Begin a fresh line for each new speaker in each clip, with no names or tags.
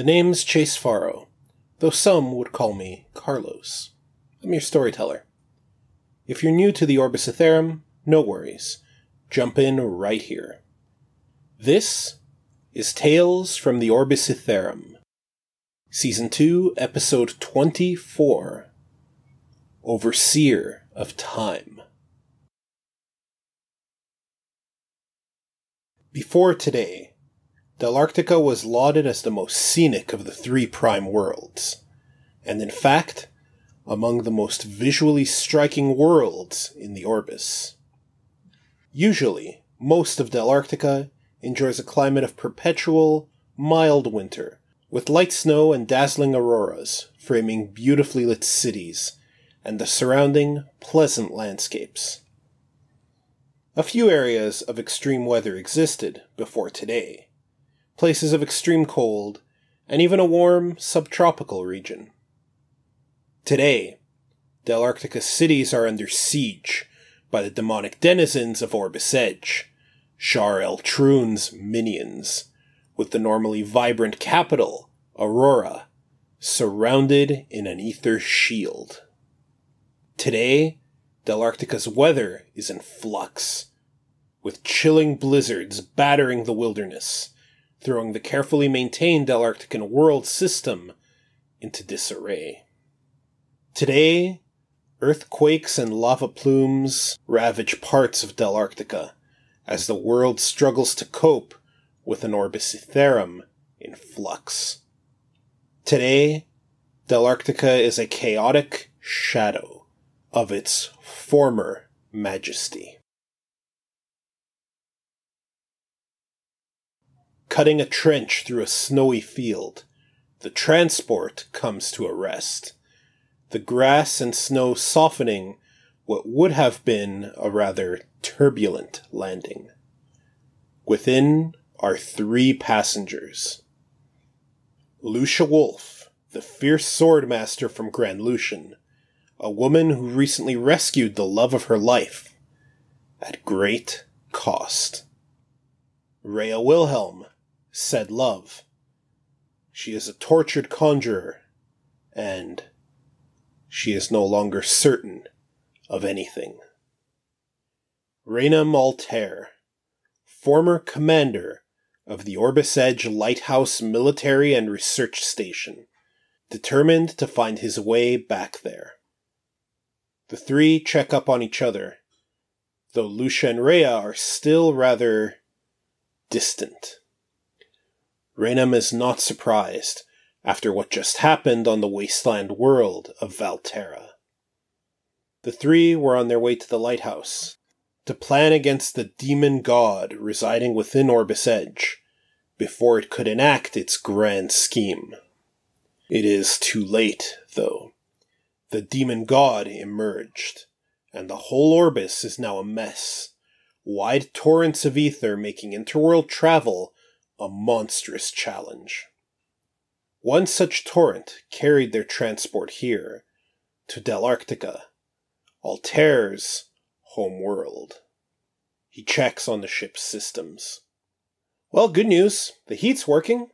The name's Chase Faro, though some would call me Carlos. I'm your storyteller. If you're new to the Orbis Aetherum, no worries. Jump in right here. This is Tales from the Orbis Aetherum, Season 2, Episode 24 Overseer of Time. Before today, Delarctica was lauded as the most scenic of the three prime worlds, and in fact, among the most visually striking worlds in the Orbis. Usually, most of Delarctica enjoys a climate of perpetual, mild winter, with light snow and dazzling auroras framing beautifully lit cities and the surrounding pleasant landscapes. A few areas of extreme weather existed before today, places of extreme cold, and even a warm subtropical region. Today, Delarctica's cities are under siege by the demonic denizens of Orbis Edge, Shar El Troon's minions, with the normally vibrant capital, Aurora, surrounded in an ether shield. Today, Delarctica's weather is in flux, with chilling blizzards battering the wilderness, throwing the carefully maintained Delarctican world system into disarray. Today, earthquakes and lava plumes ravage parts of Delarctica, as the world struggles to cope with an Orbis Aetherum in flux. Today, Delarctica is a chaotic shadow of its former majesty. Cutting a trench through a snowy field, the transport comes to a rest. The grass and snow softening what would have been a rather turbulent landing. Within are three passengers. Lucia Wolf, the fierce swordmaster from Grand Lucian, a woman who recently rescued the love of her life at great cost. Rhea Wilhelm, said love. She is a tortured conjurer, and she is no longer certain of anything. Raynham Altair, former commander of the Orbis Edge Lighthouse Military and Research Station, determined to find his way back there. The three check up on each other, though Lucia and Rhea are still rather distant. Raynham is not surprised after what just happened on the wasteland world of Valterra. The three were on their way to the lighthouse to plan against the demon god residing within Orbis Edge before it could enact its grand scheme. It is too late, though. The demon god emerged, and the whole Orbis is now a mess. Wide torrents of ether making interworld travel a monstrous challenge. One such torrent carried their transport here, to Delarctica, Altair's home world. He checks on the ship's systems. Well, good news. The heat's working,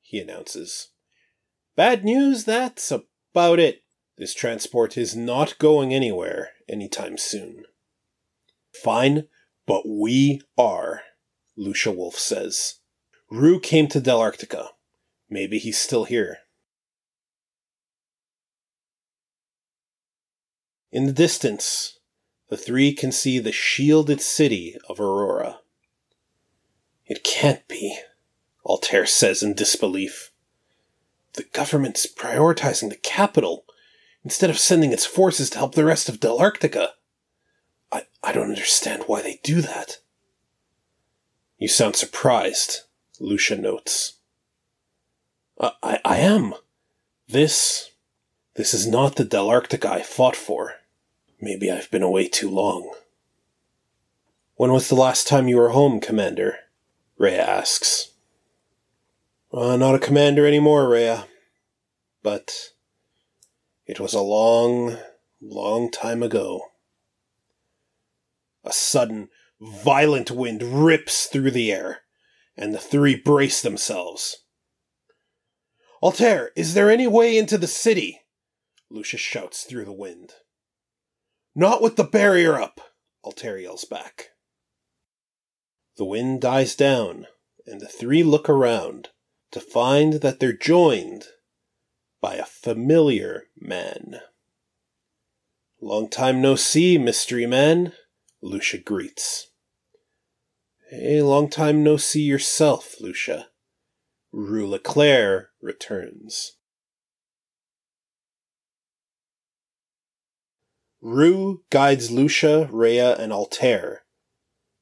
he announces. Bad news, that's about it. This transport is not going anywhere anytime soon. Fine, but we are, Lucia Wolf says. Rue came to Delarctica. Maybe he's still here. In the distance, the three can see the shielded city of Aurora. It can't be, Altair says in disbelief. The government's prioritizing the capital instead of sending its forces to help the rest of Delarctica. I, I don't understand why they do that. You sound surprised, Lucia notes. I, I, I am. This. This is not the Delarctica I fought for. Maybe I've been away too long. When was the last time you were home, Commander? Rhea asks. Uh, not a commander anymore, Rhea. But it was a long, long time ago. A sudden, violent wind rips through the air, and the three brace themselves. Altair, is there any way into the city? Lucius shouts through the wind. Not with the barrier up, Altair yells back. The wind dies down, and the three look around to find that they're joined by a familiar man. Long time no see, mystery man, Lucia greets. A long time no see yourself, Lucia. Rue Leclerc returns. Rue guides Lucia, Rhea, and Altair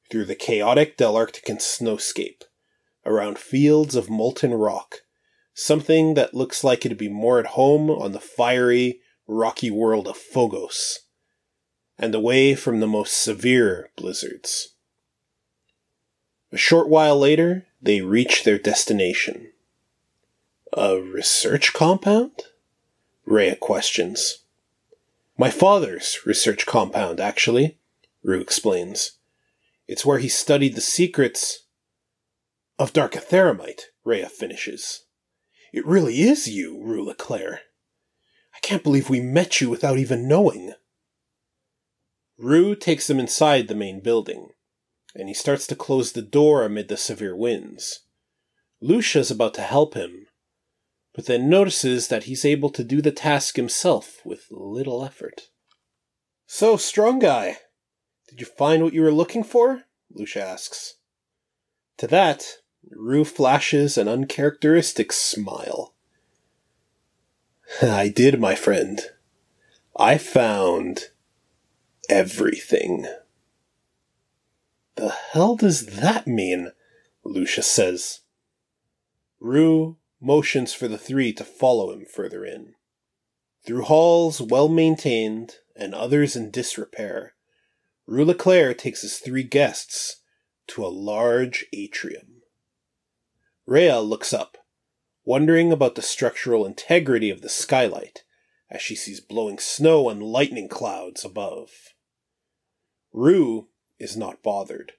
through the chaotic Delarctican snowscape, around fields of molten rock, something that looks like it'd be more at home on the fiery, rocky world of Phogos, and away from the most severe blizzards. A short while later, they reach their destination. A research compound? Rhea questions. My father's research compound, actually, Rue explains. It's where he studied the secrets of Dark Aetheramite, Rhea finishes. It really is you, Rue Leclerc. I can't believe we met you without even knowing. Rue takes them inside the main building, and he starts to close the door amid the severe winds. Lucia is about to help him, but then notices that he's able to do the task himself with little effort. So, strong guy, did you find what you were looking for? Lucia asks. To that, Rue flashes an uncharacteristic smile. I did, my friend. I found everything. The hell does that mean? Lucia says. Rue motions for the three to follow him further in. Through halls well maintained and others in disrepair, Rue Leclerc takes his three guests to a large atrium. Rhea looks up, wondering about the structural integrity of the skylight as she sees blowing snow and lightning clouds above. Rue is not bothered.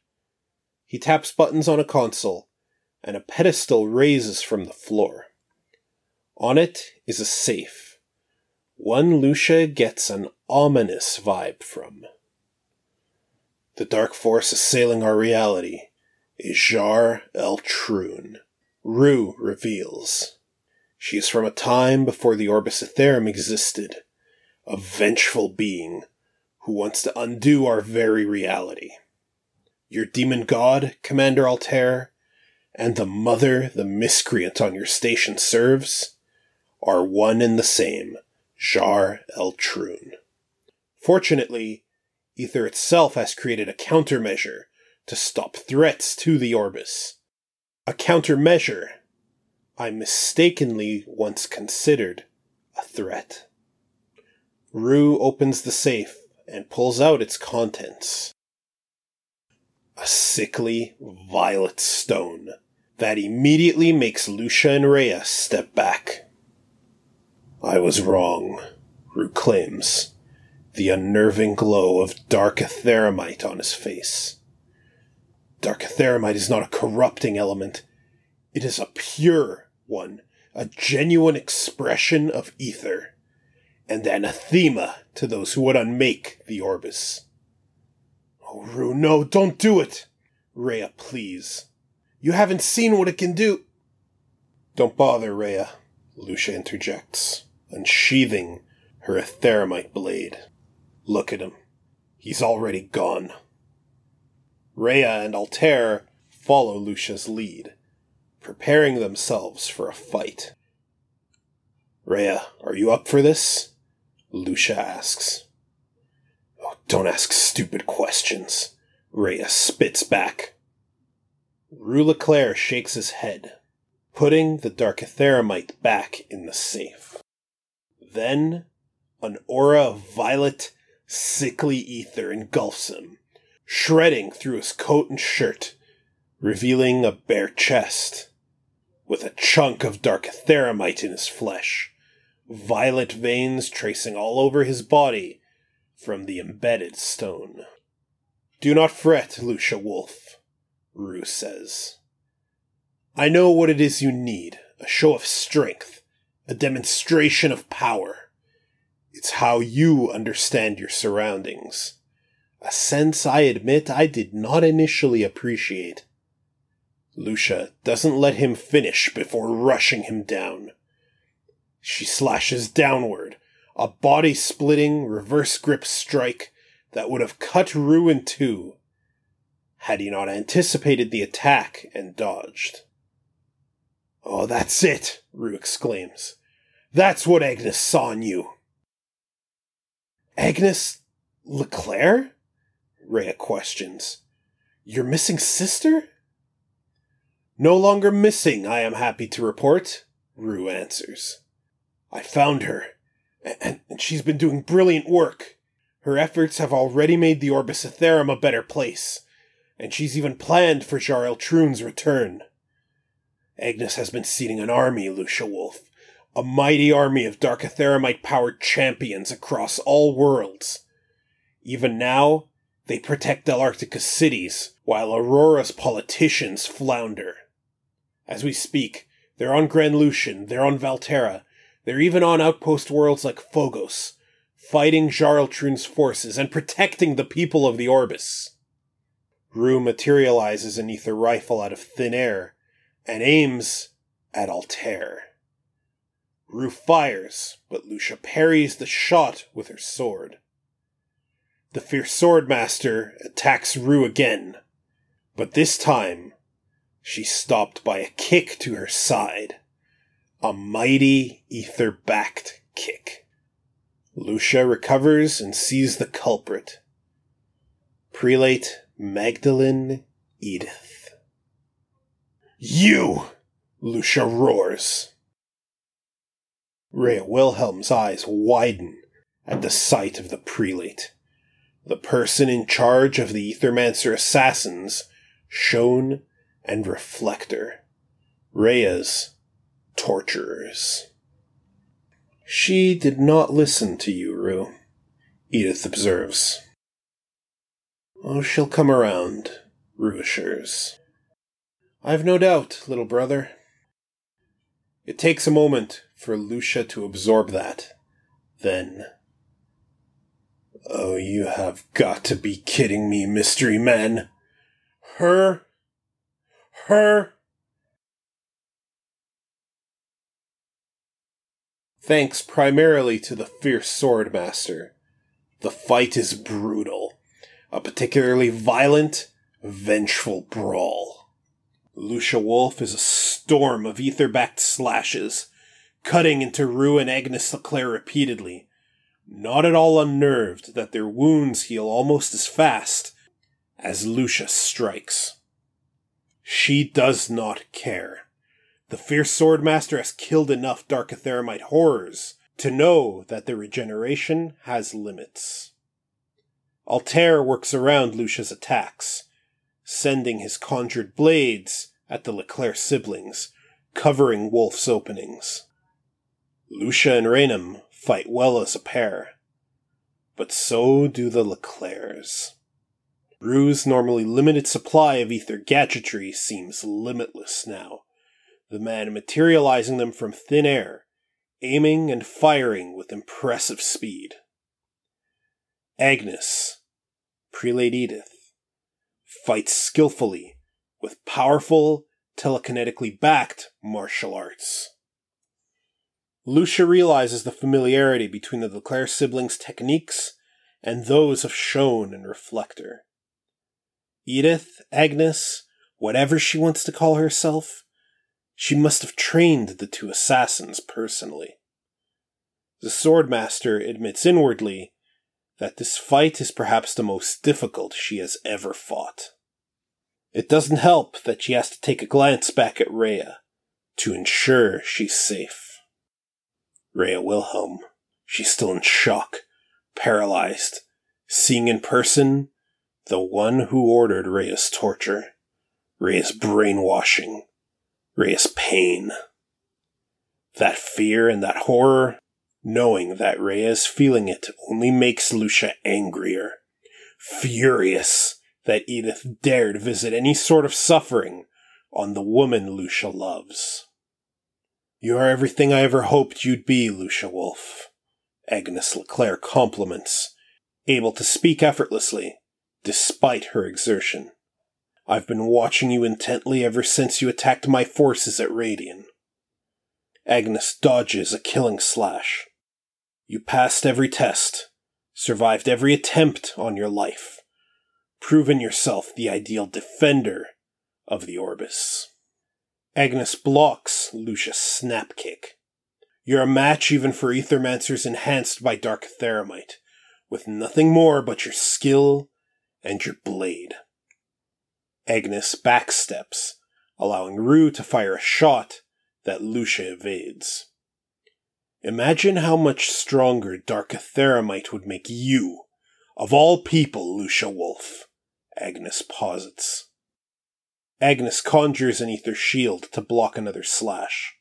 He taps buttons on a console, and a pedestal raises from the floor. On it is a safe, one Lucia gets an ominous vibe from. The dark force assailing our reality is Jar El Troon. Rue reveals. She is from a time before the Orbis Aetherum existed, a vengeful being who wants to undo our very reality. Your demon god, Commander Altair, and the mother the miscreant on your station serves are one and the same, Jar El Troon. Fortunately, Ether itself has created a countermeasure to stop threats to the Orbis. A countermeasure I mistakenly once considered a threat. Rue opens the safe and pulls out its contents. A sickly violet stone that immediately makes Lucia and Rhea step back. I was wrong, Rue claims the unnerving glow of dark aetheramite on his face. Dark aetheramite is not a corrupting element. It is a pure one, a genuine expression of ether, and anathema to those who would unmake the Orbis. Oh, Rue, no, don't do it! Rhea, please. You haven't seen what it can do. Don't bother, Rhea, Lucia interjects, unsheathing her aetheramite blade. Look at him. He's already gone. Rhea and Altair follow Lucia's lead, preparing themselves for a fight. Rhea, are you up for this? Lucia asks. Oh, don't ask stupid questions. Rhea spits back. Rue Leclerc shakes his head, putting the Dark Aetheramite back in the safe. Then, an aura of violet sickly ether engulfs him, shredding through his coat and shirt, revealing a bare chest, with a chunk of dark aetheramite in his flesh, violet veins tracing all over his body from the embedded stone. Do not fret, Lucia Wolf, Rue says. I know what it is you need a show of strength, a demonstration of power. It's how you understand your surroundings. A sense I admit I did not initially appreciate. Lucia doesn't let him finish before rushing him down. She slashes downward, a body splitting reverse grip strike that would have cut Rue in two had he not anticipated the attack and dodged. Oh, that's it, Rue exclaims. That's what Agnes saw in you. Agnes Leclaire? Rhea questions. Your missing sister? No longer missing, I am happy to report, Rue answers. I found her, and, and she's been doing brilliant work. Her efforts have already made the Orbis Aetherum a better place, and she's even planned for Jarl Troon's return. Agnes has been seeding an army, Lucia Wolf, a mighty army of Dark Aetheramite powered champions across all worlds. Even now, they protect Delarctica's cities, while Aurora's politicians flounder. As we speak, they're on Grand Lucian, they're on Valterra, they're even on outpost worlds like Phogos, fighting Jarl Troon's forces and protecting the people of the Orbis. Rue materializes an ether rifle out of thin air and aims at Altair. Rue fires, but Lucia parries the shot with her sword. The fierce swordmaster attacks Rue again, but this time she's stopped by a kick to her side. A mighty ether backed kick. Lucia recovers and sees the culprit. Prelate Magdalene Edith. You! Lucia roars. Rhea Wilhelm's eyes widen at the sight of the prelate, the person in charge of the Aethermancer assassins, Shone and Reflector, Rhea's torturers. She did not listen to you, Rue, Edith observes. Oh, she'll come around, Rue assures. I've no doubt, little brother. It takes a moment for Lucia to absorb that. Then. Oh, you have got to be kidding me, mystery man. Her? Her? Thanks primarily to the fierce sword master, the fight is brutal a particularly violent, vengeful brawl. Lucia Wolf is a storm of ether-backed slashes, cutting into Rue and Agnes Leclaire repeatedly, not at all unnerved that their wounds heal almost as fast as Lucia strikes. She does not care. The fierce swordmaster has killed enough Dark Aetheramite horrors to know that their regeneration has limits. Altair works around Lucia's attacks, sending his conjured blades at the Leclaire siblings, covering Wolf's openings. Lucia and Raynham fight well as a pair, but so do the Leclaires. Rue's normally limited supply of ether gadgetry seems limitless now, the man materializing them from thin air, aiming and firing with impressive speed. Agnes, Prelate Edith fights skillfully with powerful, telekinetically backed martial arts. Lucia realizes the familiarity between the Leclaire siblings' techniques and those of Shone and Reflector. Edith, Agnes, whatever she wants to call herself, she must have trained the two assassins personally. The Swordmaster admits inwardly that this fight is perhaps the most difficult she has ever fought. It doesn't help that she has to take a glance back at Rhea to ensure she's safe. Rhea Wilhelm, she's still in shock, paralyzed, seeing in person the one who ordered Rhea's torture, Rhea's brainwashing, Rhea's pain. That fear and that horror Knowing that Rhea's feeling it only makes Lucia angrier. Furious that Edith dared visit any sort of suffering on the woman Lucia loves. You are everything I ever hoped you'd be, Lucia Wolf. Agnes Leclaire compliments, able to speak effortlessly, despite her exertion. I've been watching you intently ever since you attacked my forces at Radian. Agnes dodges a killing slash. You passed every test, survived every attempt on your life, proven yourself the ideal defender of the Orbis. Agnes blocks Lucia's snap kick. You're a match even for Aethermancers enhanced by Dark Aetheramite, with nothing more but your skill and your blade. Agnes backsteps, allowing Rue to fire a shot that Lucia evades. Imagine how much stronger Dark Aetheramite would make you, of all people, Lucia Wolf, Agnes posits. Agnes conjures an ether shield to block another slash.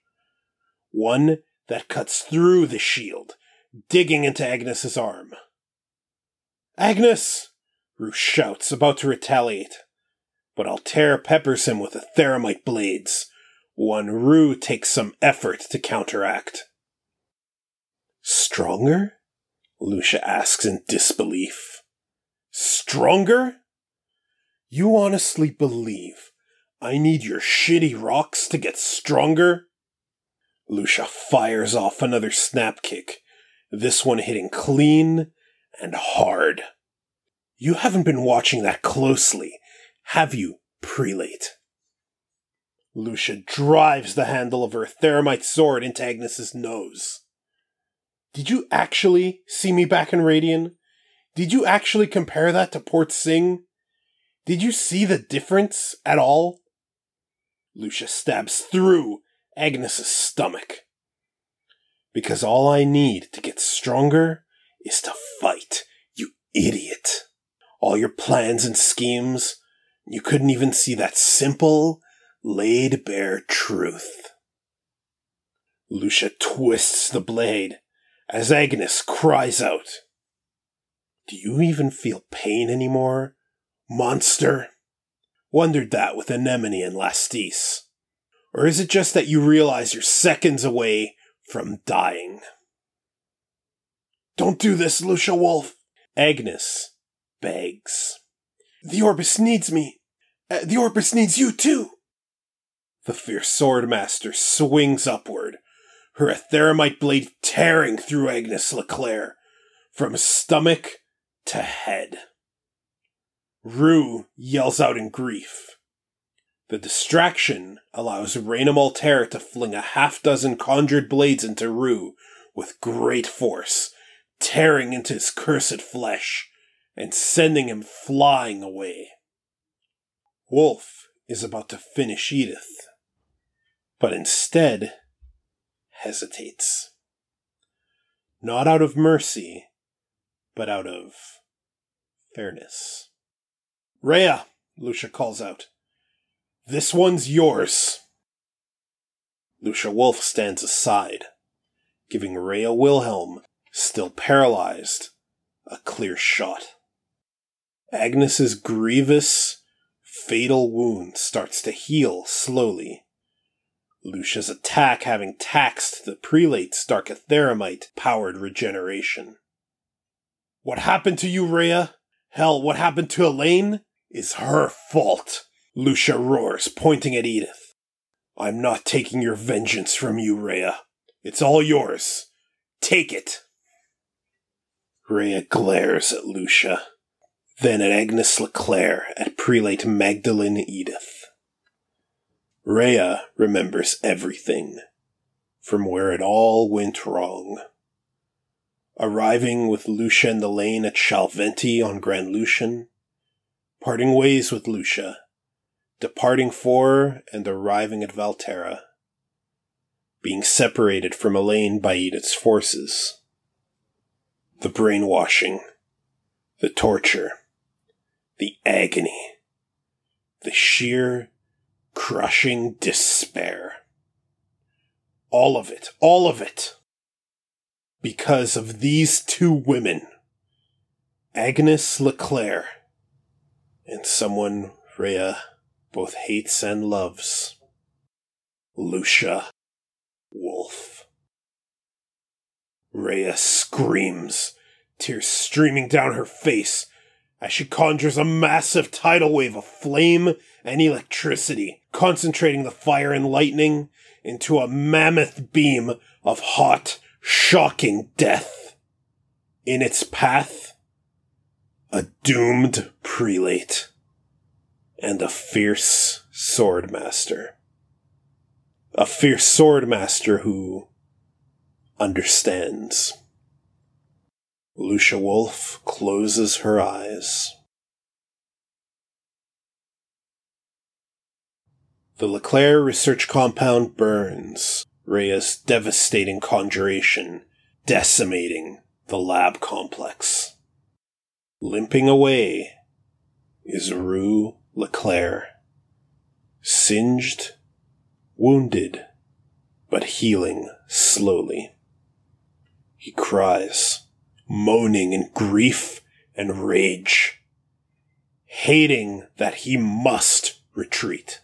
One that cuts through the shield, digging into Agnes's arm. Agnes! Rue shouts, about to retaliate. But Altair peppers him with the theramite blades, one Rue takes some effort to counteract. Stronger? Lucia asks in disbelief. Stronger? You honestly believe I need your shitty rocks to get stronger? Lucia fires off another snap kick, this one hitting clean and hard. You haven't been watching that closely, have you, prelate? Lucia drives the handle of her aetheramite sword into Agnes's nose. Did you actually see me back in Radian? Did you actually compare that to Port Sing? Did you see the difference at all? Lucia stabs through Agnes's stomach. Because all I need to get stronger is to fight, you idiot. All your plans and schemes, you couldn't even see that simple, laid bare truth. Lucia twists the blade as Agnes cries out. Do you even feel pain anymore, monster? Wondered that with Anemone and Lastis. Or is it just that you realize you're seconds away from dying? Don't do this, Lucia Wolf! Agnes begs. The Orbis needs me. Uh, the Orbis needs you too! The fierce swordmaster swings upward, her aetheramite blade tearing through Agnes Leclaire, from stomach to head. Rue yells out in grief. The distraction allows Raynham Altair to fling a half dozen conjured blades into Rue with great force, tearing into his cursed flesh and sending him flying away. Wolf is about to finish Edith, but instead hesitates. Not out of mercy, but out of fairness. Rhea, Lucia calls out. This one's yours. Lucia Wolf stands aside, giving Rhea Wilhelm, still paralyzed, a clear shot. Agnes's grievous, fatal wound starts to heal slowly. Lucia's attack having taxed the prelate's Dark Aetheramite powered regeneration. What happened to you, Rhea? Hell, what happened to Elaine? is her fault, Lucia roars, pointing at Edith. I'm not taking your vengeance from you, Rhea. It's all yours. Take it. Rhea glares at Lucia, then at Agnes Leclaire, at Prelate Magdalene Edith. Rhea remembers everything, from where it all went wrong. Arriving with Lucia and Elaine at Chalventi on Grand Lucian, parting ways with Lucia, departing for and arriving at Valterra, being separated from Elaine by Edith's forces, the brainwashing, the torture, the agony, the sheer, crushing despair. All of it, all of it, because of these two women, Agnes Leclaire and someone Rhea both hates and loves. Lucia wolf. Rhea screams, tears streaming down her face as she conjures a massive tidal wave of flame and electricity, concentrating the fire and lightning into a mammoth beam of hot, shocking death. In its path, a doomed prelate and a fierce swordmaster. A fierce swordmaster who understands. Lucia Wolf closes her eyes. The LeClaire research compound burns, Rhea's devastating conjuration, decimating the lab complex. Limping away is Rue LeClaire. Singed, wounded, but healing slowly. He cries, moaning in grief and rage, hating that he must retreat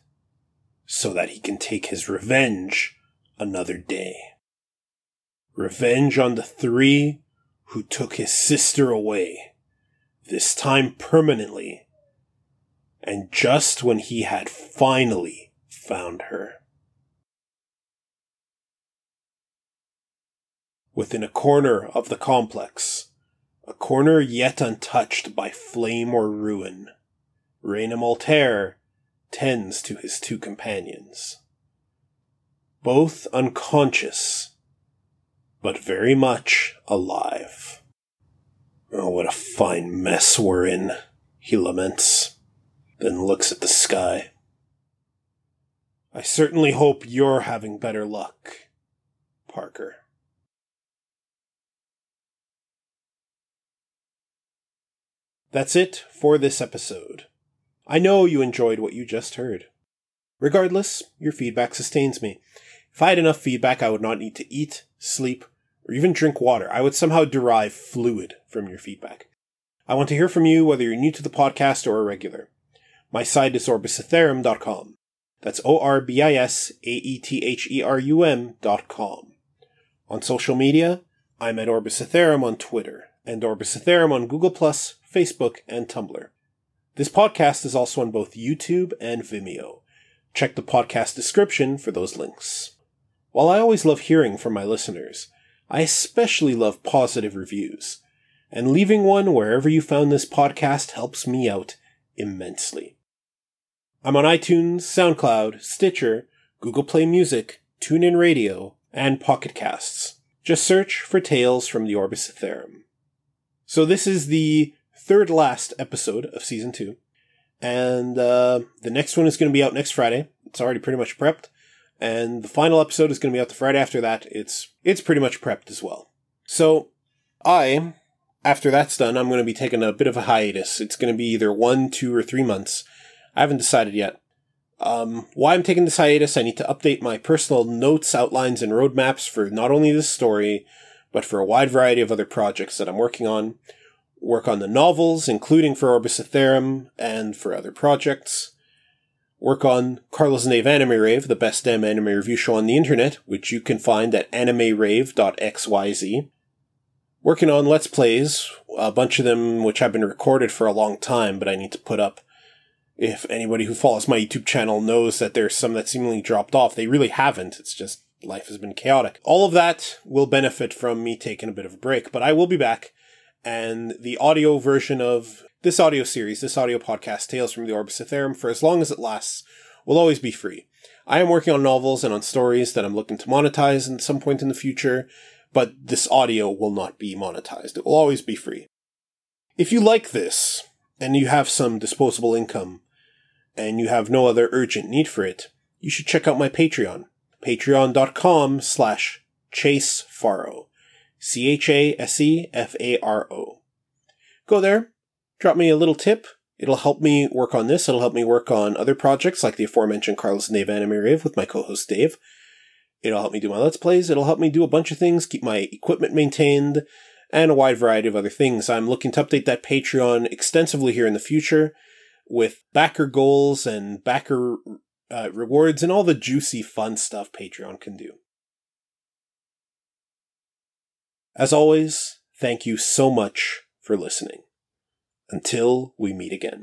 so that he can take his revenge another day. Revenge on the three who took his sister away, this time permanently and just when he had finally found her. Within a corner of the complex, a corner yet untouched by flame or ruin, Raynham Altair tends to his two companions. Both unconscious, but very much alive. Oh, what a fine mess we're in, he laments then looks at the sky. I certainly hope you're having better luck, Parker. That's it for this episode. I know you enjoyed what you just heard. Regardless, your feedback sustains me. If I had enough feedback, I would not need to eat, sleep, or even drink water. I would somehow derive fluid from your feedback. I want to hear from you whether you're new to the podcast or a regular. My site is orbisaetherum.com. That's O R B I S A T H R U M.com. On social media, I'm at Orbisaetherum on Twitter and Orbisaetherum on Google, Facebook, and Tumblr. This podcast is also on both YouTube and Vimeo. Check the podcast description for those links. While I always love hearing from my listeners, I especially love positive reviews. And leaving one wherever you found this podcast helps me out immensely. I'm on iTunes, SoundCloud, Stitcher, Google Play Music, TuneIn Radio, and Pocket Casts. Just search for Tales from the Orbisaetherum. So this is the third last episode of season two, and uh, the next one is going to be out next Friday. It's already pretty much prepped, and the final episode is going to be out the Friday after that. It's it's pretty much prepped as well. So I, after that's done, I'm going to be taking a bit of a hiatus. It's going to be either one, two, or three months I haven't decided yet. Um, why I'm taking this hiatus, I need to update my personal notes, outlines, and roadmaps for not only this story, but for a wide variety of other projects that I'm working on. Work on the novels, including for Orbisaetherum and for other projects. Work on Carlos Nave Anime Rave, the best damn anime review show on the internet, which you can find at animerave.xyz. Working on Let's Plays, a bunch of them which have been recorded for a long time, but I need to put up if anybody who follows my YouTube channel knows that there's some that seemingly dropped off, they really haven't. It's just life has been chaotic. All of that will benefit from me taking a bit of a break, but I will be back. And the audio version of this audio series, this audio podcast, Tales from the Orbisaetherum, for as long as it lasts, will always be free. I am working on novels and on stories that I'm looking to monetize at some point in the future, but this audio will not be monetized. It will always be free. If you like this, and you have some disposable income, and you have no other urgent need for it, you should check out my Patreon. Patreon.com slash chasefaro. C-H-A-S-E-F-A-R-O. Go there, drop me a little tip. It'll help me work on this. It'll help me work on other projects like the aforementioned Carlos Nave Anime Rave with my co-host Dave. It'll help me do my Let's Plays. It'll help me do a bunch of things, keep my equipment maintained, and a wide variety of other things. I'm looking to update that Patreon extensively here in the future with backer goals and backer uh, rewards and all the juicy fun stuff Patreon can do. As always, thank you so much for listening. Until we meet again.